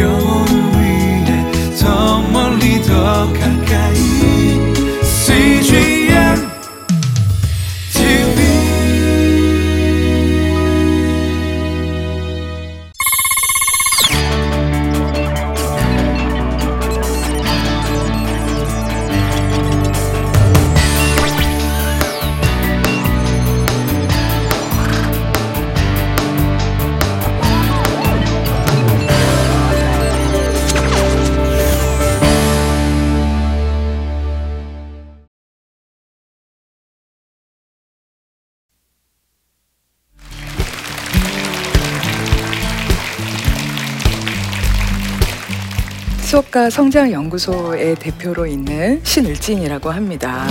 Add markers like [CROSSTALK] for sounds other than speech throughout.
영 성장연구소의 대표로 있는 신을진이라고 합니다.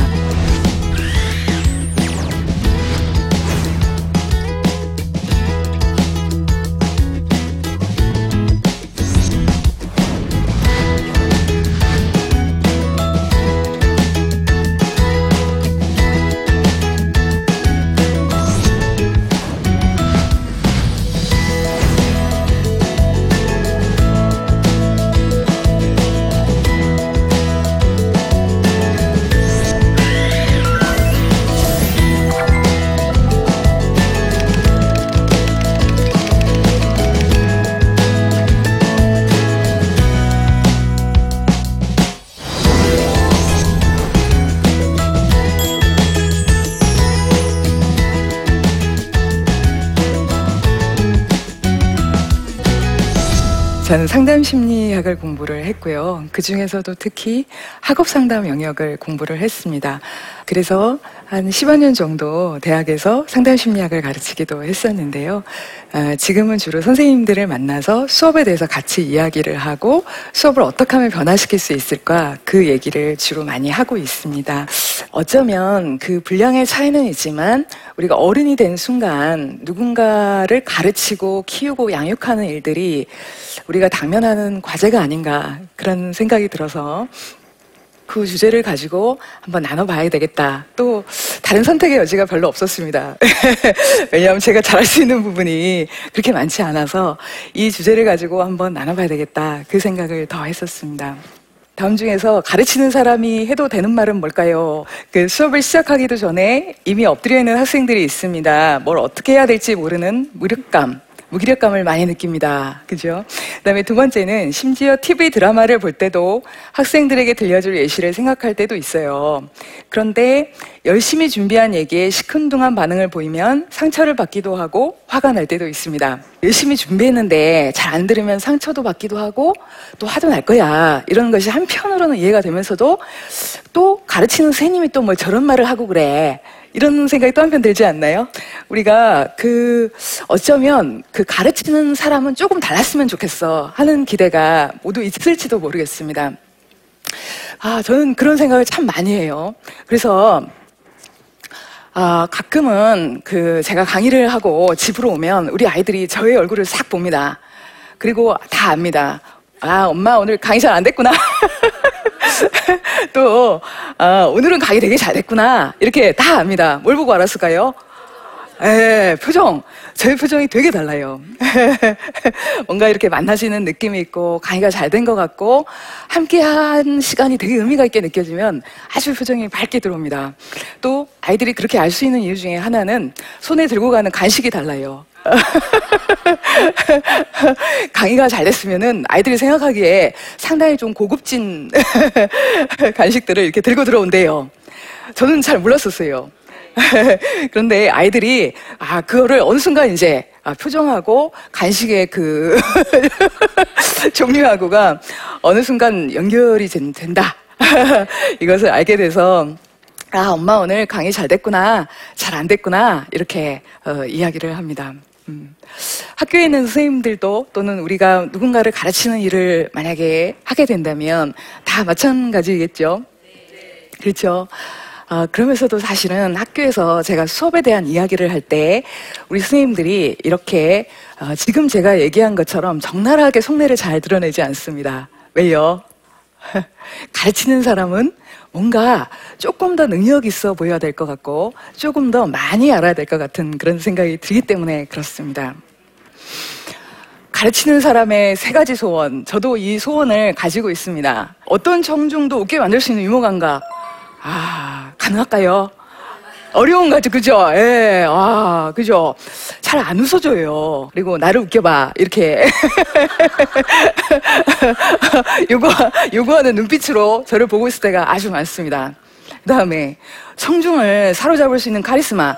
저는 상담 심리학을 공부를 했고요. 그 중에서도 특히 학업 상담 영역을 공부를 했습니다. 그래서 한 10여 년 정도 대학에서 상담 심리학을 가르치기도 했었는데요. 아, 지금은 주로 선생님들을 만나서 수업에 대해서 같이 이야기를 하고 수업을 어떻게 하면 변화시킬 수 있을까 그 얘기를 주로 많이 하고 있습니다. 어쩌면 그 분량의 차이는 있지만 우리가 어른이 된 순간 누군가를 가르치고 키우고 양육하는 일들이 우리가 당면하는 과제가 아닌가 그런 생각이 들어서 그 주제를 가지고 한번 나눠봐야 되겠다. 또 다른 선택의 여지가 별로 없었습니다. [LAUGHS] 왜냐하면 제가 잘할 수 있는 부분이 그렇게 많지 않아서 이 주제를 가지고 한번 나눠봐야 되겠다. 그 생각을 더 했었습니다. 다음 중에서 가르치는 사람이 해도 되는 말은 뭘까요? 그 수업을 시작하기도 전에 이미 엎드려 있는 학생들이 있습니다. 뭘 어떻게 해야 될지 모르는 무력감. 무기력감을 많이 느낍니다. 그죠? 그 다음에 두 번째는 심지어 TV 드라마를 볼 때도 학생들에게 들려줄 예시를 생각할 때도 있어요. 그런데 열심히 준비한 얘기에 시큰둥한 반응을 보이면 상처를 받기도 하고 화가 날 때도 있습니다. 열심히 준비했는데 잘 안 들으면 상처도 받기도 하고 또 화도 날 거야. 이런 것이 한편으로는 이해가 되면서도 또 가르치는 선생님이 또 뭐 저런 말을 하고 그래. 이런 생각이 또 한편 들지 않나요? 우리가 그 어쩌면 그 가르치는 사람은 조금 달랐으면 좋겠어 하는 기대가 모두 있을지도 모르겠습니다. 아, 저는 그런 생각을 참 많이 해요. 그래서 아, 가끔은 그 제가 강의를 하고 집으로 오면 우리 아이들이 저의 얼굴을 싹 봅니다. 그리고 다 압니다. 아, 엄마 오늘 강의 잘 안 됐구나. [LAUGHS] [LAUGHS] 또, 아, 오늘은 강의 되게 잘 됐구나. 이렇게 다 압니다. 뭘 보고 알았을까요? 예, 표정. 저의 표정이 되게 달라요. [LAUGHS] 뭔가 이렇게 만나시는 느낌이 있고, 강의가 잘 된 것 같고, 함께 한 시간이 되게 의미가 있게 느껴지면 아주 표정이 밝게 들어옵니다. 또, 아이들이 그렇게 알 수 있는 이유 중에 하나는 손에 들고 가는 간식이 달라요. [LAUGHS] 강의가 잘 됐으면은 아이들이 생각하기에 상당히 좀 고급진 [LAUGHS] 간식들을 이렇게 들고 들어온대요. 저는 잘 몰랐었어요. [LAUGHS] 그런데 아이들이 아 그거를 어느 순간 이제 아, 표정하고 간식의 그 종류하고가 어느 순간 연결이 된, 된다. 이것을 알게 돼서 아 엄마 오늘 강의 잘 됐구나 잘 안 됐구나 이렇게 어, 이야기를 합니다. 음. 학교에 있는 선생님들도 또는 우리가 누군가를 가르치는 일을 만약에 하게 된다면 다 마찬가지겠죠. 그렇죠. 아, 그러면서도 사실은 학교에서 제가 수업에 대한 이야기를 할 때 우리 선생님들이 이렇게 어, 지금 제가 얘기한 것처럼 적나라하게 속내를 잘 드러내지 않습니다. 왜요? [LAUGHS] 가르치는 사람은 뭔가 조금 더 능력 있어 보여야 될 것 같고 조금 더 많이 알아야 될 것 같은 그런 생각이 들기 때문에 그렇습니다. 가르치는 사람의 세 가지 소원. 저도 이 소원을 가지고 있습니다. 어떤 청중도 웃게 만들 수 있는 유머 감각. 아, 가능할까요? 어려운 것 같죠, 그죠? 예, 아, 그죠? 잘 안 웃어줘요. 그리고 나를 웃겨봐. 이렇게. [LAUGHS] 요거, 요구하는 눈빛으로 저를 보고 있을 때가 아주 많습니다. 그 다음에 청중을 사로잡을 수 있는 카리스마.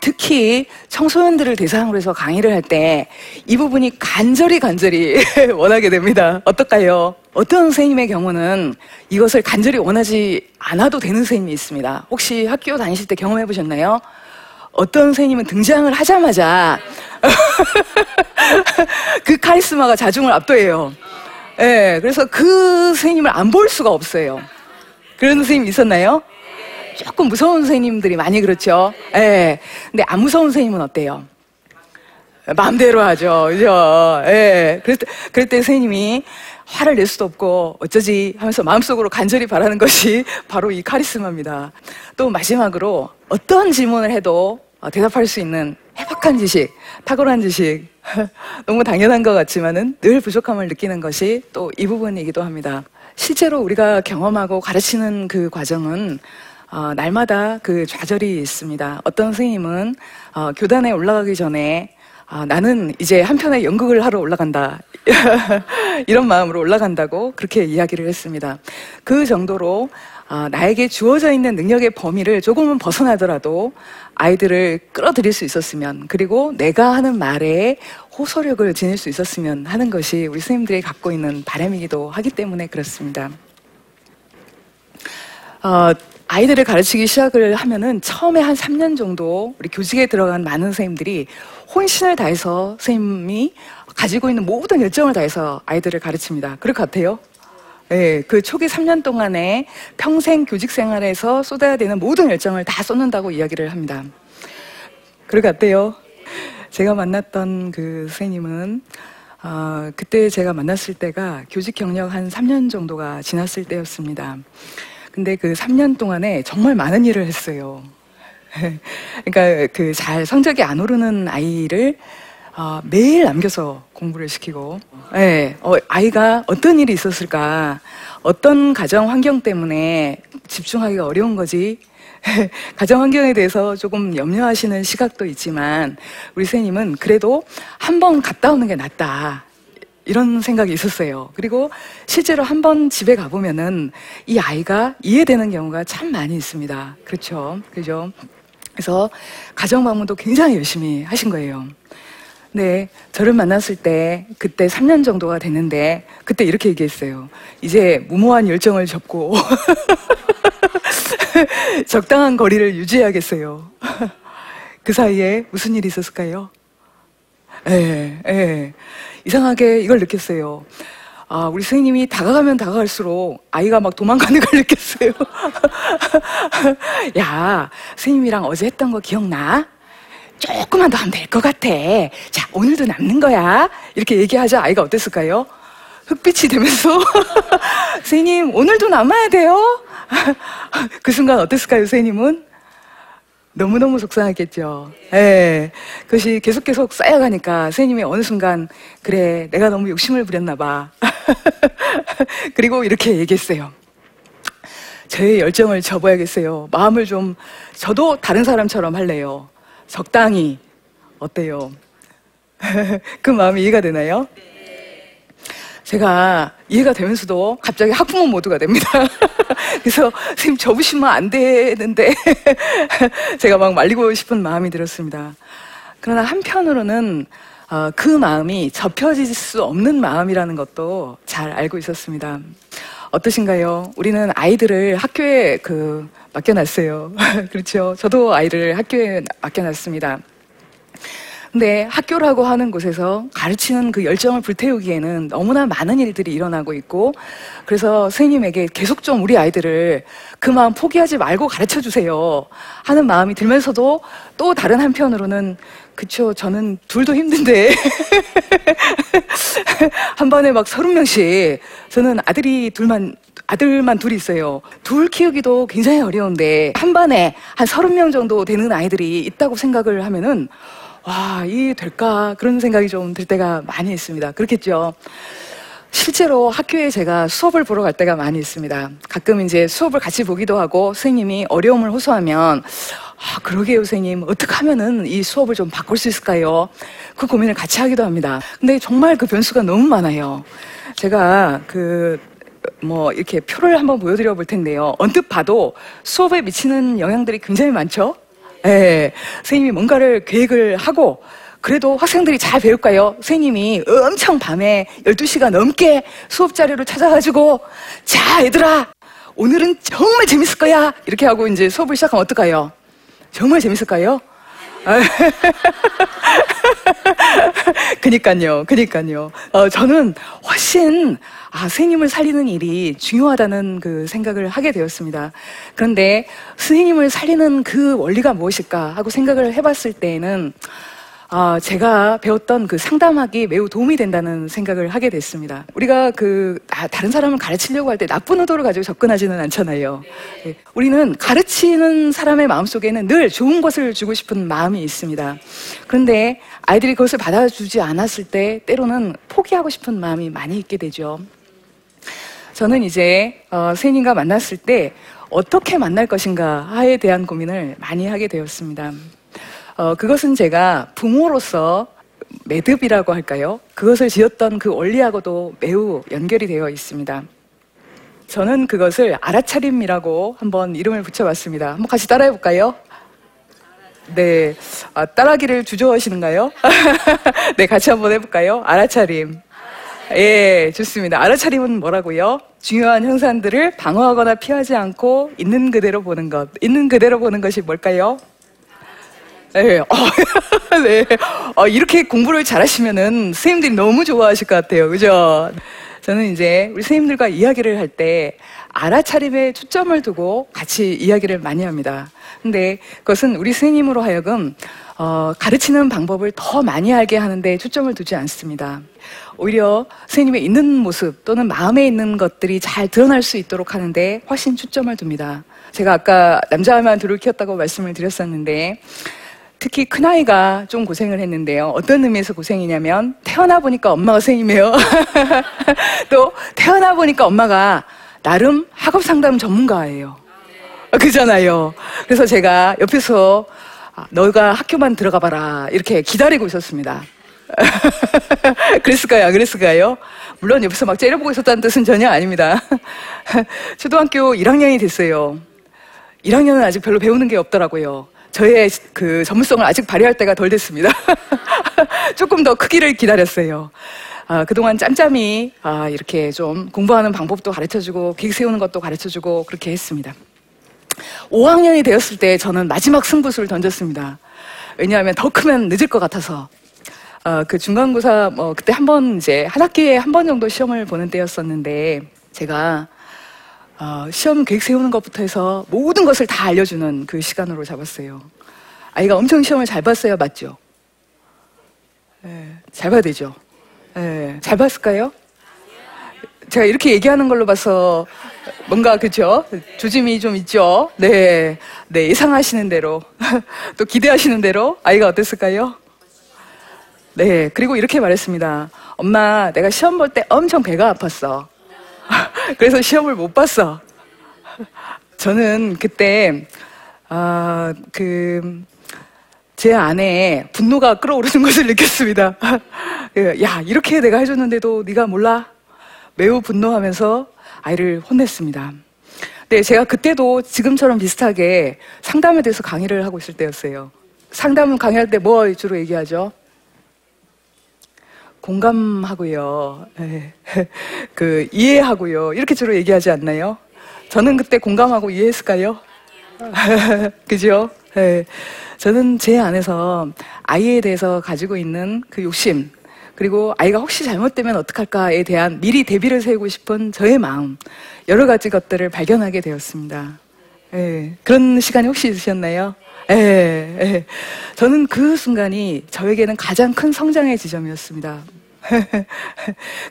특히 청소년들을 대상으로 해서 강의를 할 때 이 부분이 간절히 간절히 [LAUGHS] 원하게 됩니다. 어떨까요? 어떤 선생님의 경우는 이것을 간절히 원하지 않아도 되는 선생님이 있습니다. 혹시 학교 다니실 때 경험해 보셨나요? 어떤 선생님은 등장을 하자마자 [LAUGHS] 그 카리스마가 자중을 압도해요. 예, 네, 그래서 그 선생님을 안 볼 수가 없어요. 그런 선생님 있었나요? 조금 무서운 선생님들이 많이 그렇죠. 예. 네. 근데 안 무서운 선생님은 어때요? 마음대로 하죠. 그죠? 예. 그럴 때, 그럴 때 선생님이 화를 낼 수도 없고 어쩌지 하면서 마음속으로 간절히 바라는 것이 [LAUGHS] 바로 이 카리스마입니다. 또 마지막으로 어떤 질문을 해도 대답할 수 있는 해박한 지식, 탁월한 지식. [LAUGHS] 너무 당연한 것 같지만은 늘 부족함을 느끼는 것이 또 이 부분이기도 합니다. 실제로 우리가 경험하고 가르치는 그 과정은 어, 날마다 그 좌절이 있습니다. 어떤 선생님은 어, 교단에 올라가기 전에 아, 나는 이제 한편의 연극을 하러 올라간다. [LAUGHS] 이런 마음으로 올라간다고 그렇게 이야기를 했습니다. 그 정도로 아, 나에게 주어져 있는 능력의 범위를 조금은 벗어나더라도 아이들을 끌어들일 수 있었으면 그리고 내가 하는 말에 호소력을 지닐 수 있었으면 하는 것이 우리 선생님들이 갖고 있는 바람이기도 하기 때문에 그렇습니다. 어, 아이들을 가르치기 시작을 하면은 처음에 한 3년 정도 우리 교직에 들어간 많은 선생님들이 혼신을 다해서 선생님이 가지고 있는 모든 열정을 다해서 아이들을 가르칩니다. 그럴 것 같아요? 네, 그 초기 3년 동안에 평생 교직 생활에서 쏟아야 되는 모든 열정을 다 쏟는다고 이야기를 합니다. 그럴 것 같아요? 제가 만났던 그 선생님은 어, 그때 제가 만났을 때가 교직 경력 한 3년 정도가 지났을 때였습니다. 근데 그 3년 동안에 정말 많은 일을 했어요. [LAUGHS] 그러니까 그 잘 성적이 안 오르는 아이를 어, 매일 남겨서 공부를 시키고, 네, 어, 아이가 어떤 일이 있었을까, 어떤 가정 환경 때문에 집중하기가 어려운 거지, [LAUGHS] 가정 환경에 대해서 조금 염려하시는 시각도 있지만, 우리 선생님은 그래도 한 번 갔다 오는 게 낫다. 이런 생각이 있었어요. 그리고 실제로 한번 집에 가보면은 이 아이가 이해되는 경우가 참 많이 있습니다. 그렇죠. 그죠. 그래서 가정 방문도 굉장히 열심히 하신 거예요. 네, 저를 만났을 때 그때 3년 정도가 됐는데 그때 이렇게 얘기했어요. 이제 무모한 열정을 접고 [LAUGHS] 적당한 거리를 유지해야겠어요. [LAUGHS] 그 사이에 무슨 일이 있었을까요? 예, 예. 이상하게 이걸 느꼈어요. 아, 우리 선생님이 다가가면 다가갈수록 아이가 막 도망가는 걸 [LAUGHS] 느꼈어요. 야, 선생님이랑 어제 했던 거 기억나? 조금만 더 하면 될 것 같아. 자, 오늘도 남는 거야. 이렇게 얘기하자 아이가 어땠을까요? 흑빛이 되면서, [LAUGHS] 선생님, 오늘도 남아야 돼요? [LAUGHS] 그 순간 어땠을까요, 선생님은? 너무너무 속상했겠죠. 예. 네. 그것이 계속 계속 쌓여가니까 선생님이 어느 순간, 그래, 내가 너무 욕심을 부렸나 봐. [LAUGHS] 그리고 이렇게 얘기했어요. 저의 열정을 접어야겠어요. 마음을 좀, 저도 다른 사람처럼 할래요. 적당히. 어때요? [LAUGHS] 그 마음이 이해가 되나요? 제가 이해가 되면서도 갑자기 학부모 모드가 됩니다. [LAUGHS] 그래서 선생님 접으시면 안 되는데 [LAUGHS] 제가 막 말리고 싶은 마음이 들었습니다. 그러나 한편으로는 어, 그 마음이 접혀질 수 없는 마음이라는 것도 잘 알고 있었습니다. 어떠신가요? 우리는 아이들을 학교에 그 맡겨놨어요. [LAUGHS] 그렇죠. 저도 아이를 학교에 맡겨놨습니다. 근데 학교라고 하는 곳에서 가르치는 그 열정을 불태우기에는 너무나 많은 일들이 일어나고 있고 그래서 선생님에게 계속 좀 우리 아이들을 그 마음 포기하지 말고 가르쳐 주세요 하는 마음이 들면서도 또 다른 한편으로는 그쵸 저는 둘도 힘든데 [LAUGHS] 한 번에 막 서른 명씩 저는 아들이 둘만 아들만 둘이 있어요. 둘 키우기도 굉장히 어려운데 한 반에 한 서른 명 정도 되는 아이들이 있다고 생각을 하면은 와, 이게 될까? 그런 생각이 좀 들 때가 많이 있습니다. 그렇겠죠. 실제로 학교에 제가 수업을 보러 갈 때가 많이 있습니다. 가끔 이제 수업을 같이 보기도 하고 선생님이 어려움을 호소하면 아, 그러게요, 선생님. 어떻게 하면은 이 수업을 좀 바꿀 수 있을까요? 그 고민을 같이 하기도 합니다. 근데 정말 그 변수가 너무 많아요. 제가 그, 뭐, 이렇게 표를 한번 보여드려 볼 텐데요. 언뜻 봐도 수업에 미치는 영향들이 굉장히 많죠? 예. 선생님이 뭔가를 계획을 하고, 그래도 학생들이 잘 배울까요? 선생님이 엄청 밤에 12시가 넘게 수업 자료를 찾아가지고, 자, 얘들아! 오늘은 정말 재밌을 거야! 이렇게 하고 이제 수업을 시작하면 어떨까요? 정말 재밌을까요? [LAUGHS] 그니까요, 그니까요. 어, 저는 훨씬, 아, 선생님을 살리는 일이 중요하다는 그 생각을 하게 되었습니다. 그런데 선생님을 살리는 그 원리가 무엇일까 하고 생각을 해봤을 때에는 아, 제가 배웠던 그 상담학이 매우 도움이 된다는 생각을 하게 됐습니다. 우리가 그 아, 다른 사람을 가르치려고 할 때 나쁜 의도를 가지고 접근하지는 않잖아요. 예, 우리는 가르치는 사람의 마음속에는 늘 좋은 것을 주고 싶은 마음이 있습니다. 그런데 아이들이 그것을 받아주지 않았을 때 때로는 포기하고 싶은 마음이 많이 있게 되죠. 저는 이제 어, 선생님과 만났을 때 어떻게 만날 것인가에 대한 고민을 많이 하게 되었습니다. 어, 그것은 제가 부모로서 매듭이라고 할까요? 그것을 지었던 그 원리하고도 매우 연결이 되어 있습니다. 저는 그것을 알아차림이라고 한번 이름을 붙여봤습니다. 한번 같이 따라해 볼까요? 네. 아, 따라하기를 주저하시는가요? [LAUGHS] 네, 같이 한번 해볼까요? 알아차림. 예, 좋습니다. 알아차림은 뭐라고요? 중요한 형상들을 방어하거나 피하지 않고 있는 그대로 보는 것. 있는 그대로 보는 것이 뭘까요? 네, 어, [LAUGHS] 네. 어, 이렇게 공부를 잘하시면은 선생님들이 너무 좋아하실 것 같아요. 그죠? 저는 이제 우리 선생님들과 이야기를 할 때 알아차림에 초점을 두고 같이 이야기를 많이 합니다. 근데 그것은 우리 선생님으로 하여금 어, 가르치는 방법을 더 많이 알게 하는데 초점을 두지 않습니다. 오히려 선생님의 있는 모습 또는 마음에 있는 것들이 잘 드러날 수 있도록 하는데 훨씬 초점을 둡니다. 제가 아까 남자만 둘을 키웠다고 말씀을 드렸었는데 특히 큰아이가 좀 고생을 했는데요. 어떤 의미에서 고생이냐면 태어나 보니까 엄마가 선생님이에요. [LAUGHS] 또 태어나 보니까 엄마가 나름 학업 상담 전문가예요. 그잖아요. 그래서 제가 옆에서 아, 너가 학교만 들어가 봐라 이렇게 기다리고 있었습니다. 그랬을까요? 안 그랬을까요? 물론 옆에서 막 째려보고 있었다는 뜻은 전혀 아닙니다. [LAUGHS] 초등학교 1학년이 됐어요. 1학년은 아직 별로 배우는 게 없더라고요. 저의 그 전문성을 아직 발휘할 때가 덜 됐습니다. [LAUGHS] 조금 더 크기를 기다렸어요. 아, 그동안 짬짬이 아, 이렇게 좀 공부하는 방법도 가르쳐주고 계획 세우는 것도 가르쳐주고 그렇게 했습니다. 5학년이 되었을 때 저는 마지막 승부수를 던졌습니다. 왜냐하면 더 크면 늦을 것 같아서. 어, 그 중간고사 뭐 그때 한 번 이제 한 학기에 한 번 정도 시험을 보는 때였었는데 제가 어, 시험 계획 세우는 것부터 해서 모든 것을 다 알려주는 그 시간으로 잡았어요. 아이가 엄청 시험을 잘 봤어요, 맞죠? 네, 잘 봐야 되죠. 네, 잘 봤을까요? 제가 이렇게 얘기하는 걸로 봐서 뭔가 그죠? 조짐이 좀 있죠. 네, 네 예상하시는 대로 [LAUGHS] 또 기대하시는 대로 아이가 어땠을까요? 네, 그리고 이렇게 말했습니다. 엄마, 내가 시험 볼 때 엄청 배가 아팠어. [LAUGHS] 그래서 시험을 못 봤어. 저는 그때 아, 그, 제 안에 분노가 끓어오르는 [LAUGHS] 것을 느꼈습니다. [LAUGHS] 야, 이렇게 내가 해줬는데도 네가 몰라? 매우 분노하면서 아이를 혼냈습니다. 네, 제가 그때도 지금처럼 비슷하게 상담에 대해서 강의를 하고 있을 때였어요. 상담 강의할 때 뭐 주로 얘기하죠? 공감하고요. 네. [LAUGHS] 그 이해하고요. 이렇게 주로 얘기하지 않나요? 저는 그때 공감하고 이해했을까요? [LAUGHS] 그죠? 네. 저는 제 안에서 아이에 대해서 가지고 있는 그 욕심, 그리고 아이가 혹시 잘못되면 어떡할까에 대한 미리 대비를 세우고 싶은 저의 마음, 여러 가지 것들을 발견하게 되었습니다. 네. 그런 시간이 혹시 있으셨나요? 예, 예. 저는 그 순간이 저에게는 가장 큰 성장의 지점이었습니다. [LAUGHS]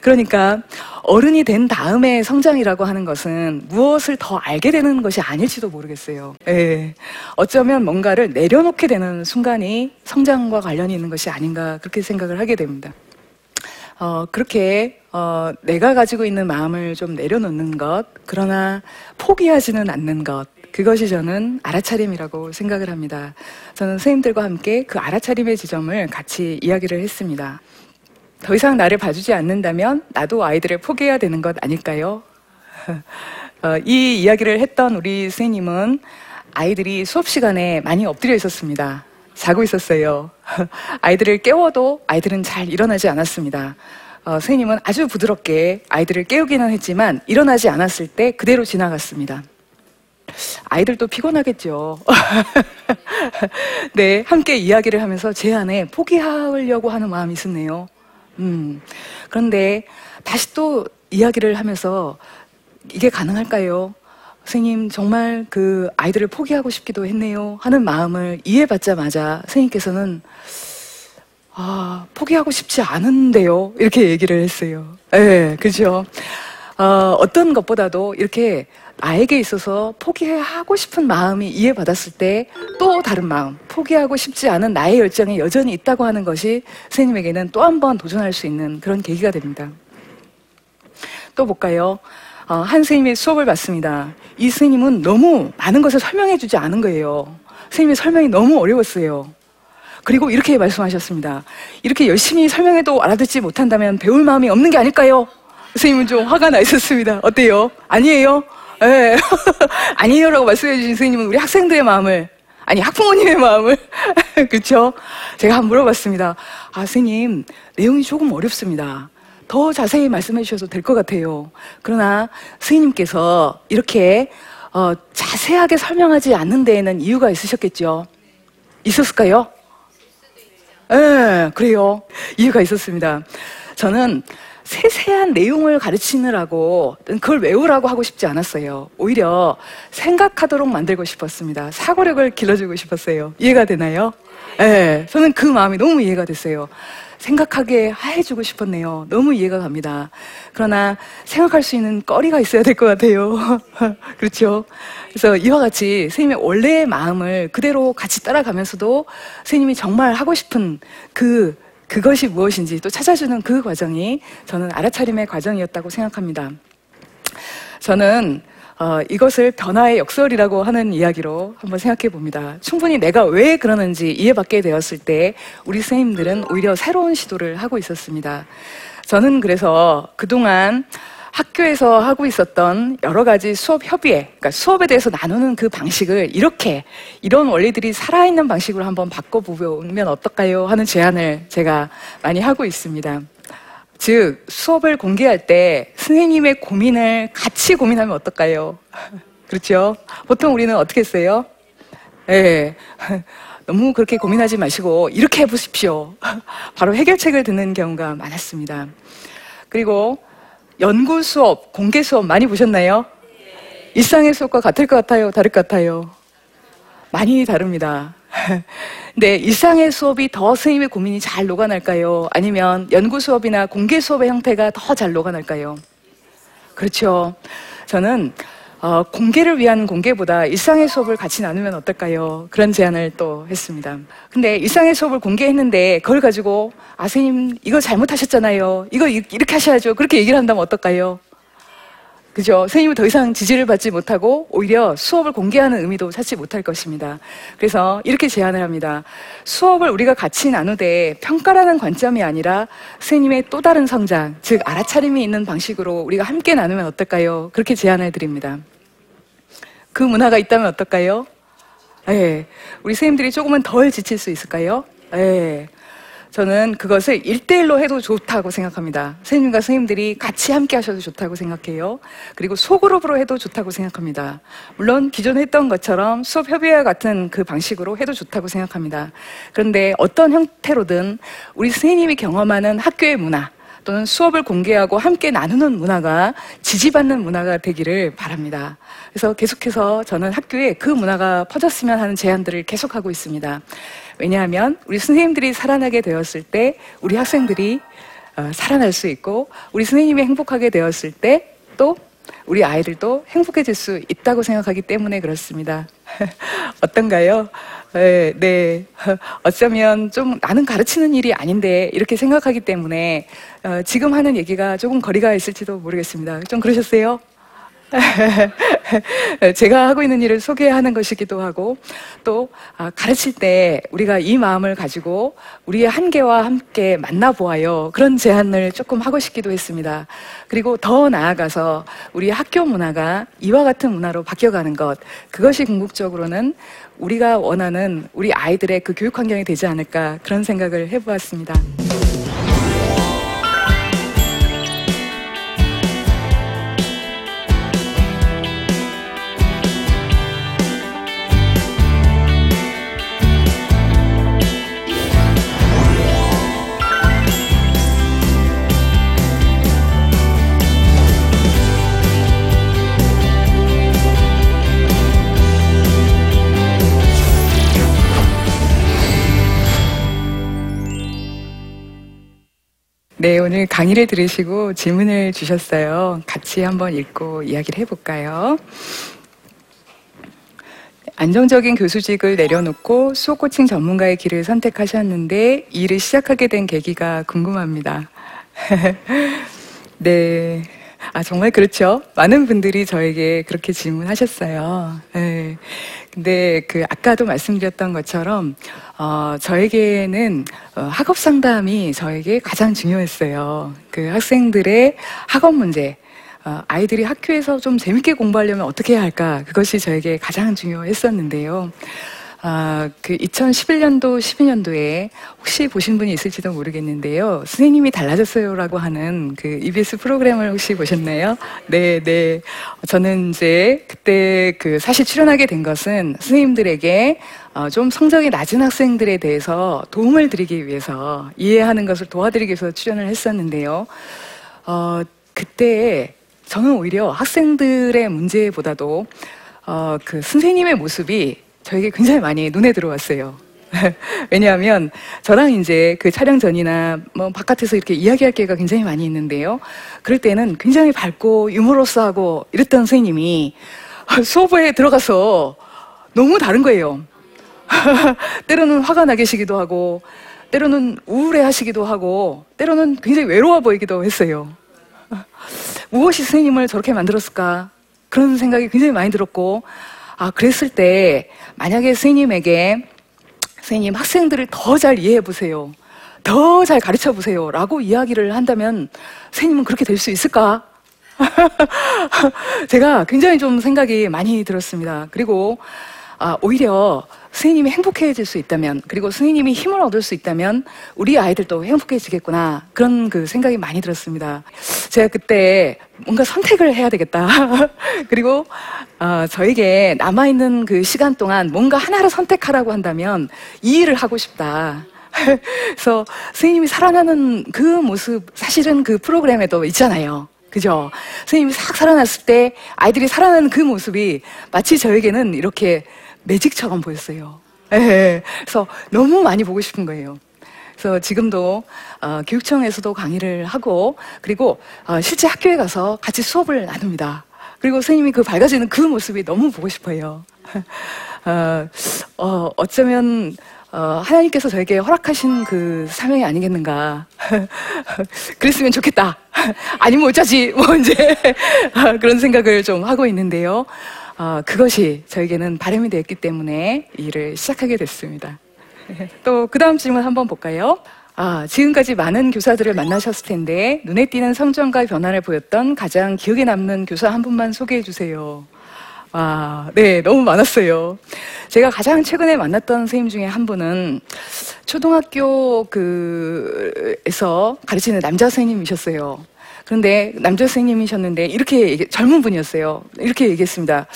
그러니까 어른이 된 다음에 성장이라고 하는 것은 무엇을 더 알게 되는 것이 아닐지도 모르겠어요. 예. 어쩌면 뭔가를 내려놓게 되는 순간이 성장과 관련이 있는 것이 아닌가 그렇게 생각을 하게 됩니다. 어, 그렇게 어, 내가 가지고 있는 마음을 좀 내려놓는 것, 그러나 포기하지는 않는 것, 그것이 저는 알아차림이라고 생각을 합니다. 저는 선생님들과 함께 그 알아차림의 지점을 같이 이야기를 했습니다. 더 이상 나를 봐주지 않는다면 나도 아이들을 포기해야 되는 것 아닐까요? [LAUGHS] 어, 이 이야기를 했던 우리 선생님은 아이들이 수업 시간에 많이 엎드려 있었습니다. 자고 있었어요. [LAUGHS] 아이들을 깨워도 아이들은 잘 일어나지 않았습니다. 어, 선생님은 아주 부드럽게 아이들을 깨우기는 했지만 일어나지 않았을 때 그대로 지나갔습니다. 아이들도 피곤하겠죠. [LAUGHS] 네, 함께 이야기를 하면서 제 안에 포기하려고 하는 마음이 있었네요. 음, 그런데 다시 또 이야기를 하면서 이게 가능할까요? 선생님, 정말 그 아이들을 포기하고 싶기도 했네요. 하는 마음을 이해받자마자 선생님께서는 아, 포기하고 싶지 않은데요. 이렇게 얘기를 했어요. 예, 네, 그죠. 어, 어떤 것보다도 이렇게 나에게 있어서 포기하고 싶은 마음이 이해받았을 때 또 다른 마음, 포기하고 싶지 않은 나의 열정이 여전히 있다고 하는 것이 선생님에게는 또 한 번 도전할 수 있는 그런 계기가 됩니다. 또 볼까요? 어, 한 스님의 수업을 받습니다. 이 스님은 너무 많은 것을 설명해 주지 않은 거예요. 스님의 설명이 너무 어려웠어요. 그리고 이렇게 말씀하셨습니다. 이렇게 열심히 설명해도 알아듣지 못한다면 배울 마음이 없는 게 아닐까요? 선생님은 좀 화가 나 있었습니다. 어때요? 아니에요? 예. 네. [LAUGHS] 아니에요라고 말씀해 주신 선생님은 우리 학생들의 마음을 아니 학부모님의 마음을 [LAUGHS] 그렇죠? 제가 한번 물어봤습니다. 아 선생님 내용이 조금 어렵습니다. 더 자세히 말씀해 주셔도 될 것 같아요. 그러나 스님께서 이렇게 어, 자세하게 설명하지 않는 데에는 이유가 있으셨겠죠. 있었을까요? 예, 네, 그래요. 이유가 있었습니다. 저는 세세한 내용을 가르치느라고 그걸 외우라고 하고 싶지 않았어요. 오히려 생각하도록 만들고 싶었습니다. 사고력을 길러주고 싶었어요. 이해가 되나요? 예, 네, 저는 그 마음이 너무 이해가 됐어요. 생각하게 해주고 싶었네요. 너무 이해가 갑니다. 그러나 생각할 수 있는 거리가 있어야 될 것 같아요. [LAUGHS] 그렇죠? 그래서 이와 같이 선생님의 원래의 마음을 그대로 같이 따라가면서도 선생님이 정말 하고 싶은 그 그것이 무엇인지 또 찾아주는 그 과정이 저는 알아차림의 과정이었다고 생각합니다. 저는 어, 이것을 변화의 역설이라고 하는 이야기로 한번 생각해 봅니다. 충분히 내가 왜 그러는지 이해받게 되었을 때 우리 선생님들은 오히려 새로운 시도를 하고 있었습니다. 저는 그래서 그동안 학교에서 하고 있었던 여러 가지 수업 협의회, 그러니까 수업에 대해서 나누는 그 방식을 이렇게 이런 원리들이 살아있는 방식으로 한번 바꿔보면 어떨까요? 하는 제안을 제가 많이 하고 있습니다. 즉, 수업을 공개할 때 선생님의 고민을 같이 고민하면 어떨까요? [LAUGHS] 그렇죠? 보통 우리는 어떻게 했어요? 예. 네. [LAUGHS] 너무 그렇게 고민하지 마시고 이렇게 해보십시오. [LAUGHS] 바로 해결책을 듣는 경우가 많았습니다. 그리고 연구 수업, 공개 수업 많이 보셨나요? 일상의 수업과 같을 것 같아요? 다를 것 같아요? 많이 다릅니다. [LAUGHS] 네, 일상의 수업이 더 선생님의 고민이 잘 녹아날까요? 아니면 연구 수업이나 공개 수업의 형태가 더 잘 녹아날까요? 그렇죠. 저는 어, 공개를 위한 공개보다 일상의 수업을 같이 나누면 어떨까요? 그런 제안을 또 했습니다. 근데 일상의 수업을 공개했는데 그걸 가지고 아 선생님 이거 잘못하셨잖아요. 이거 이렇게 하셔야죠. 그렇게 얘기를 한다면 어떨까요? 그죠? 선생님은 더 이상 지지를 받지 못하고 오히려 수업을 공개하는 의미도 찾지 못할 것입니다. 그래서 이렇게 제안을 합니다. 수업을 우리가 같이 나누되 평가라는 관점이 아니라 선생님의 또 다른 성장, 즉 알아차림이 있는 방식으로 우리가 함께 나누면 어떨까요? 그렇게 제안을 드립니다. 그 문화가 있다면 어떨까요? 예. 우리 선생님들이 조금은 덜 지칠 수 있을까요? 예. 저는 그것을 일대일로 해도 좋다고 생각합니다. 선생님과 선생님들이 같이 함께 하셔도 좋다고 생각해요. 그리고 소그룹으로 해도 좋다고 생각합니다. 물론 기존에 했던 것처럼 수업 협의회 같은 그 방식으로 해도 좋다고 생각합니다. 그런데 어떤 형태로든 우리 선생님이 경험하는 학교의 문화, 또는 수업을 공개하고 함께 나누는 문화가 지지받는 문화가 되기를 바랍니다. 그래서 계속해서 저는 학교에 그 문화가 퍼졌으면 하는 제안들을 계속하고 있습니다. 왜냐하면 우리 선생님들이 살아나게 되었을 때 우리 학생들이 어, 살아날 수 있고 우리 선생님이 행복하게 되었을 때 또 우리 아이들도 행복해질 수 있다고 생각하기 때문에 그렇습니다. [LAUGHS] 어떤가요? 네, 네. 어쩌면 좀 나는 가르치는 일이 아닌데 이렇게 생각하기 때문에 어, 지금 하는 얘기가 조금 거리가 있을지도 모르겠습니다. 좀 그러셨어요? [LAUGHS] 제가 하고 있는 일을 소개하는 것이기도 하고 또 아, 가르칠 때 우리가 이 마음을 가지고 우리의 한계와 함께 만나보아요. 그런 제안을 조금 하고 싶기도 했습니다. 그리고 더 나아가서 우리 학교 문화가 이와 같은 문화로 바뀌어가는 것 그것이 궁극적으로는 우리가 원하는 우리 아이들의 그 교육 환경이 되지 않을까 그런 생각을 해보았습니다. 네, 오늘 강의를 들으시고 질문을 주셨어요. 같이 한번 읽고 이야기를 해볼까요? 안정적인 교수직을 내려놓고 수업 코칭 전문가의 길을 선택하셨는데 일을 시작하게 된 계기가 궁금합니다. [LAUGHS] 네. 아, 정말 그렇죠. 많은 분들이 저에게 그렇게 질문하셨어요. 네. 근데 그 아까도 말씀드렸던 것처럼 어, 저에게는 어, 학업 상담이 저에게 가장 중요했어요. 그 학생들의 학업 문제, 어, 아이들이 학교에서 좀 재밌게 공부하려면 어떻게 해야 할까? 그것이 저에게 가장 중요했었는데요. 아, 그 2011년도, 12년도에 혹시 보신 분이 있을지도 모르겠는데요. 선생님이 달라졌어요라고 하는 그 EBS 프로그램을 혹시 보셨나요? 네, 네. 저는 이제 그때 그 사실 출연하게 된 것은 선생님들에게 어, 좀 성적이 낮은 학생들에 대해서 도움을 드리기 위해서 이해하는 것을 도와드리기 위해서 출연을 했었는데요. 어, 그때 저는 오히려 학생들의 문제보다도 어, 그 선생님의 모습이 저에게 굉장히 많이 눈에 들어왔어요. [LAUGHS] 왜냐하면 저랑 이제 그 촬영 전이나 뭐 바깥에서 이렇게 이야기할 기회가 굉장히 많이 있는데요. 그럴 때는 굉장히 밝고 유머러스하고 이랬던 선생님이 [LAUGHS] 수업에 들어가서 너무 다른 거예요. [LAUGHS] 때로는 화가 나 계시기도 하고, 때로는 우울해 하시기도 하고, 때로는 굉장히 외로워 보이기도 했어요. 무엇이 선생님을 저렇게 만들었을까? 그런 생각이 굉장히 많이 들었고, 아, 그랬을 때, 만약에 선생님에게, 선생님, 학생들을 더 잘 이해해 보세요. 더 잘 가르쳐 보세요. 라고 이야기를 한다면, 선생님은 그렇게 될 수 있을까? [LAUGHS] 제가 굉장히 좀 생각이 많이 들었습니다. 그리고, 아, 오히려 선생님이 행복해질 수 있다면, 그리고 선생님이 힘을 얻을 수 있다면, 우리 아이들도 행복해지겠구나. 그런 그 생각이 많이 들었습니다. 제가 그때 뭔가 선택을 해야 되겠다. [LAUGHS] 그리고, 어, 저에게 남아 있는 그 시간 동안 뭔가 하나를 선택하라고 한다면, 이 일을 하고 싶다. [LAUGHS] 그래서 선생님이 살아나는 그 모습, 사실은 그 프로그램에도 있잖아요. 그죠? 선생님이 싹 살아났을 때 아이들이 살아나는 그 모습이 마치 저에게는 이렇게 매직처럼 보였어요. [LAUGHS] 예, 그래서 너무 많이 보고 싶은 거예요. 그래서 지금도 어, 교육청에서도 강의를 하고 그리고 어, 실제 학교에 가서 같이 수업을 나눕니다. 그리고 선생님이 그 밝아지는 그 모습이 너무 보고 싶어요. [LAUGHS] 어, 어, 어쩌면 어, 하나님께서 저에게 허락하신 그 사명이 아니겠는가. [LAUGHS] 그랬으면 좋겠다. 아니면 어쩌지. 뭐 이제 그런 생각을 좀 하고 있는데요. 어, 그것이 저에게는 바람이 되었기 때문에 일을 시작하게 됐습니다. [LAUGHS] 또 그 다음 질문 한번 볼까요? 아, 지금까지 많은 교사들을 만나셨을 텐데 눈에 띄는 성장과 변화를 보였던 가장 기억에 남는 교사 한 분만 소개해 주세요. 아, 네, 너무 많았어요. 제가 가장 최근에 만났던 선생님 중에 한 분은 초등학교 그에서 가르치는 남자 선생님이셨어요. 그런데 남자 선생님이셨는데 이렇게 얘기, 젊은 분이었어요. 이렇게 얘기했습니다.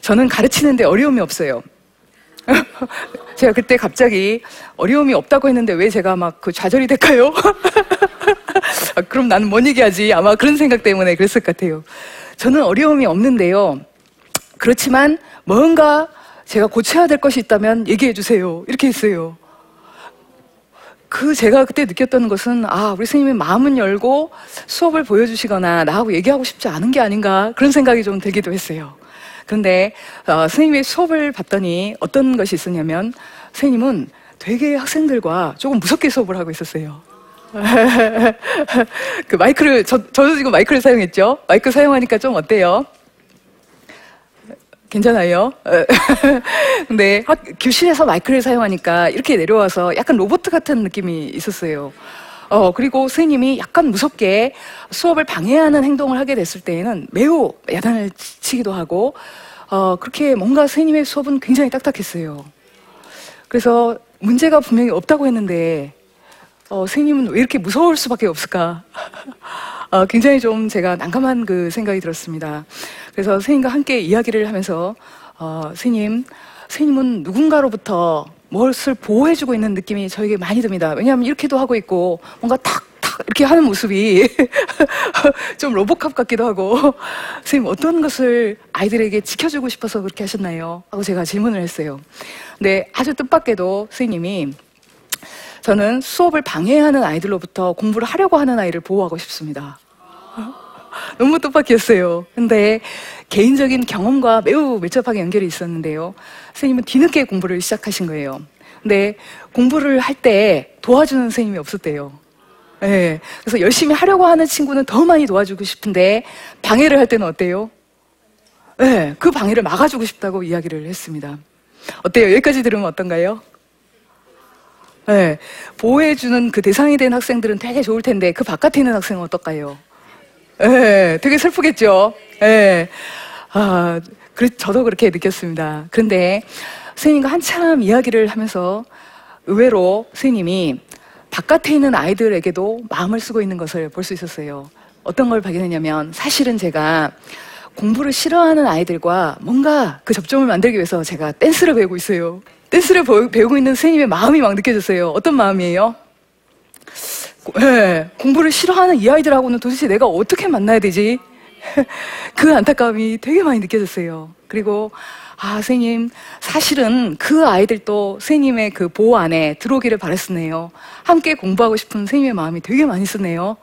저는 가르치는데 어려움이 없어요. [LAUGHS] 제가 그때 갑자기 어려움이 없다고 했는데 왜 제가 막 그 좌절이 될까요? [LAUGHS] 아, 그럼 나는 뭔 얘기하지? 아마 그런 생각 때문에 그랬을 것 같아요. 저는 어려움이 없는데요. 그렇지만 뭔가 제가 고쳐야 될 것이 있다면 얘기해 주세요. 이렇게 했어요. 그 제가 그때 느꼈던 것은 아 우리 스님이 마음은 열고 수업을 보여주시거나 나하고 얘기하고 싶지 않은 게 아닌가 그런 생각이 좀 들기도 했어요. 그런데 어, 스님의 수업을 봤더니 어떤 것이 있었냐면 스님은 되게 학생들과 조금 무섭게 수업을 하고 있었어요. [LAUGHS] 그 마이크를 저, 저도 지금 마이크를 사용했죠. 마이크 사용하니까 좀 어때요? 괜찮아요. [LAUGHS] 근데 학, 교실에서 마이크를 사용하니까 이렇게 내려와서 약간 로봇 같은 느낌이 있었어요. 어, 그리고 스님이 약간 무섭게 수업을 방해하는 행동을 하게 됐을 때에는 매우 야단을 치기도 하고, 어, 그렇게 뭔가 스님의 수업은 굉장히 딱딱했어요. 그래서 문제가 분명히 없다고 했는데, 어, 스님은 왜 이렇게 무서울 수밖에 없을까? [LAUGHS] 어, 굉장히 좀 제가 난감한 그 생각이 들었습니다. 그래서 스님과 함께 이야기를 하면서 어, 스님, 스님은 누군가로부터 무엇을 보호해주고 있는 느낌이 저에게 많이 듭니다. 왜냐하면 이렇게도 하고 있고 뭔가 탁탁 이렇게 하는 모습이 [LAUGHS] 좀 로봇캅 같기도 하고 스님 어떤 것을 아이들에게 지켜주고 싶어서 그렇게 하셨나요? 하고 제가 질문을 했어요. 근데 아주 뜻밖에도 스님이 저는 수업을 방해하는 아이들로부터 공부를 하려고 하는 아이를 보호하고 싶습니다. [LAUGHS] 너무 뜻밖이었어요. 근데 개인적인 경험과 매우 밀접하게 연결이 있었는데요. 선생님은 뒤늦게 공부를 시작하신 거예요. 근데 공부를 할 때 도와주는 선생님이 없었대요. 네. 그래서 열심히 하려고 하는 친구는 더 많이 도와주고 싶은데 방해를 할 때는 어때요? 네, 그 방해를 막아주고 싶다고 이야기를 했습니다. 어때요? 여기까지 들으면 어떤가요? 네, 보호해주는 그 대상이 된 학생들은 되게 좋을 텐데 그 바깥에 있는 학생은 어떨까요? 예, 되게 슬프겠죠. 예. 아, 그, 저도 그렇게 느꼈습니다. 그런데 선생님과 한참 이야기를 하면서 의외로 선생님이 바깥에 있는 아이들에게도 마음을 쓰고 있는 것을 볼 수 있었어요. 어떤 걸 발견했냐면 사실은 제가 공부를 싫어하는 아이들과 뭔가 그 접점을 만들기 위해서 제가 댄스를 배우고 있어요. 댄스를 배우고 있는 선생님의 마음이 막 느껴졌어요. 어떤 마음이에요? 네, 공부를 싫어하는 이 아이들하고는 도대체 내가 어떻게 만나야 되지? [LAUGHS] 그 안타까움이 되게 많이 느껴졌어요. 그리고 아, 선생님, 사실은 그 아이들도 선생님의 그 보호 안에 들어오기를 바랬었네요. 함께 공부하고 싶은 선생님의 마음이 되게 많이 있었네요.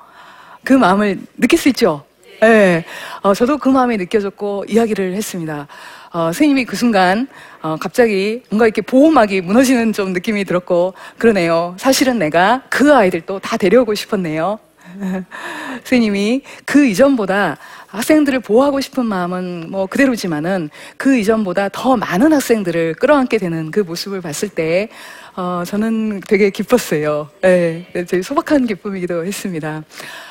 그 마음을 느낄 수 있죠? 예. 네, 어, 저도 그 마음이 느껴졌고 이야기를 했습니다. 어, 선생님이 그 순간 어, 갑자기 뭔가 이렇게 보호막이 무너지는 좀 느낌이 들었고 그러네요. 사실은 내가 그 아이들도 다 데려오고 싶었네요. 선생님이 그 이전보다 학생들을 보호하고 싶은 마음은 뭐 그대로지만은 그 이전보다 더 많은 학생들을 끌어안게 되는 그 모습을 봤을 때 어, 저는 되게 기뻤어요. 네, 되게 소박한 기쁨이기도 했습니다.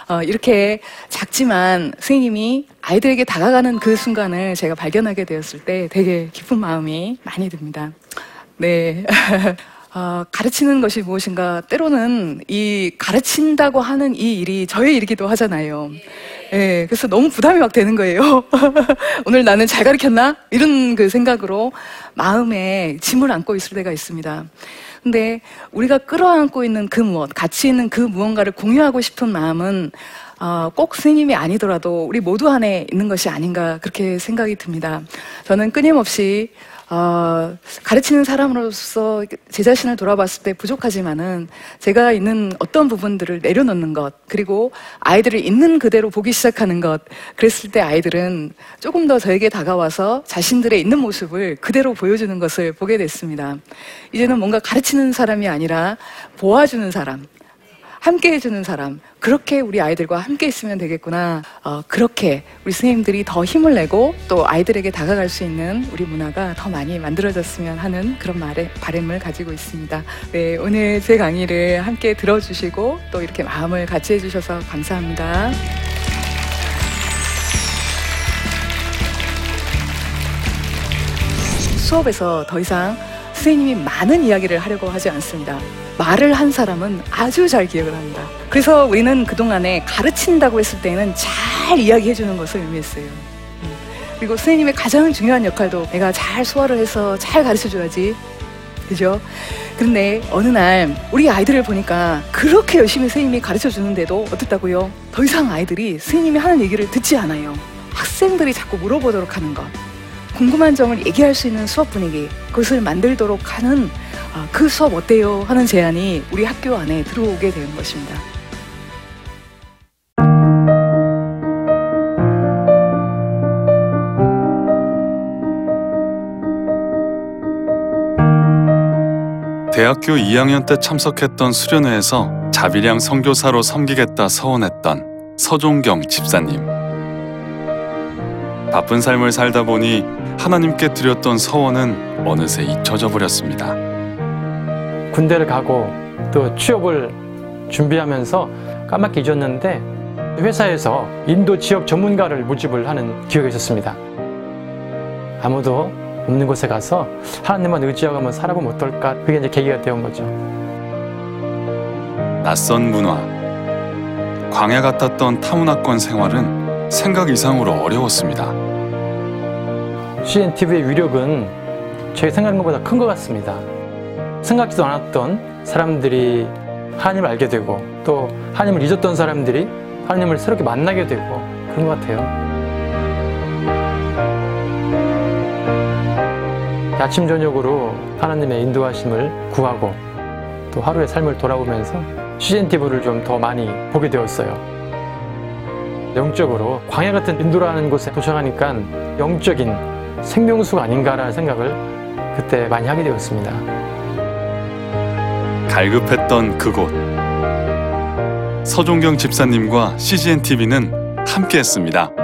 어, 이렇게 작지만 선생님이 아이들에게 다가가는 그 순간을 제가 발견하게 되었을 때 되게 기쁜 마음이 많이 듭니다. 네. [LAUGHS] 어, 가르치는 것이 무엇인가 때로는 이 가르친다고 하는 이 일이 저의 일이기도 하잖아요. 예, 그래서 너무 부담이 막 되는 거예요. [LAUGHS] 오늘 나는 잘 가르쳤나? 이런 그 생각으로 마음에 짐을 안고 있을 때가 있습니다. 근데 우리가 끌어안고 있는 그 무엇, 가치 있는 그 무언가를 공유하고 싶은 마음은 어, 꼭 스님이 아니더라도 우리 모두 안에 있는 것이 아닌가 그렇게 생각이 듭니다. 저는 끊임없이 어, 가르치는 사람으로서 제 자신을 돌아봤을 때 부족하지만은 제가 있는 어떤 부분들을 내려놓는 것 그리고 아이들을 있는 그대로 보기 시작하는 것 그랬을 때 아이들은 조금 더 저에게 다가와서 자신들의 있는 모습을 그대로 보여주는 것을 보게 됐습니다. 이제는 뭔가 가르치는 사람이 아니라 보아주는 사람 함께 해주는 사람, 그렇게 우리 아이들과 함께 있으면 되겠구나. 어, 그렇게 우리 선생님들이 더 힘을 내고 또 아이들에게 다가갈 수 있는 우리 문화가 더 많이 만들어졌으면 하는 그런 말에, 바램을 가지고 있습니다. 네, 오늘 제 강의를 함께 들어주시고 또 이렇게 마음을 같이 해주셔서 감사합니다. 수업에서 더 이상 선생님이 많은 이야기를 하려고 하지 않습니다. 말을 한 사람은 아주 잘 기억을 합니다. 그래서 우리는 그동안에 가르친다고 했을 때는 잘 이야기해 주는 것을 의미했어요. 음. 그리고 선생님의 가장 중요한 역할도 내가 잘 소화를 해서 잘 가르쳐 줘야지. 그죠? 그런데 어느 날 우리 아이들을 보니까 그렇게 열심히 선생님이 가르쳐 주는데도 어떻다고요? 더 이상 아이들이 선생님이 하는 얘기를 듣지 않아요. 학생들이 자꾸 물어보도록 하는 것. 궁금한 점을 얘기할 수 있는 수업 분위기, 그것을 만들도록 하는 아, 그 수업 어때요? 하는 제안이 우리 학교 안에 들어오게 된 것입니다. 대학교 2학년 때 참석했던 수련회에서 자비량 선교사로 섬기겠다 서원했던 서종경 집사님. 바쁜 삶을 살다 보니 하나님께 드렸던 서원은 어느새 잊혀져 버렸습니다. 군대를 가고 또 취업을 준비하면서 까맣게 잊었는데 회사에서 인도 지역 전문가를 모집을 하는 기회가 있었습니다. 아무도 없는 곳에 가서 하나님만 의지하고 한번 살아보면 어떨까? 그게 이제 계기가 되온 거죠. 낯선 문화. 광야 같았던 타문화권 생활은 생각 이상으로 어려웠습니다. CNTV의 위력은 제 생각한 것보다 큰 것 같습니다. 생각지도 않았던 사람들이 하나님을 알게 되고 또 하나님을 잊었던 사람들이 하나님을 새롭게 만나게 되고 그런 것 같아요. 아침 저녁으로 하나님의 인도하심을 구하고 또 하루의 삶을 돌아보면서 CNTV를 좀 더 많이 보게 되었어요. 영적으로 광야 같은 인도라는 곳에 도착하니까 영적인 생명수가 아닌가라는 생각을 그때 많이 하게 되었습니다. 갈급했던 그곳. 서종경 집사님과 CGN TV는 함께했습니다.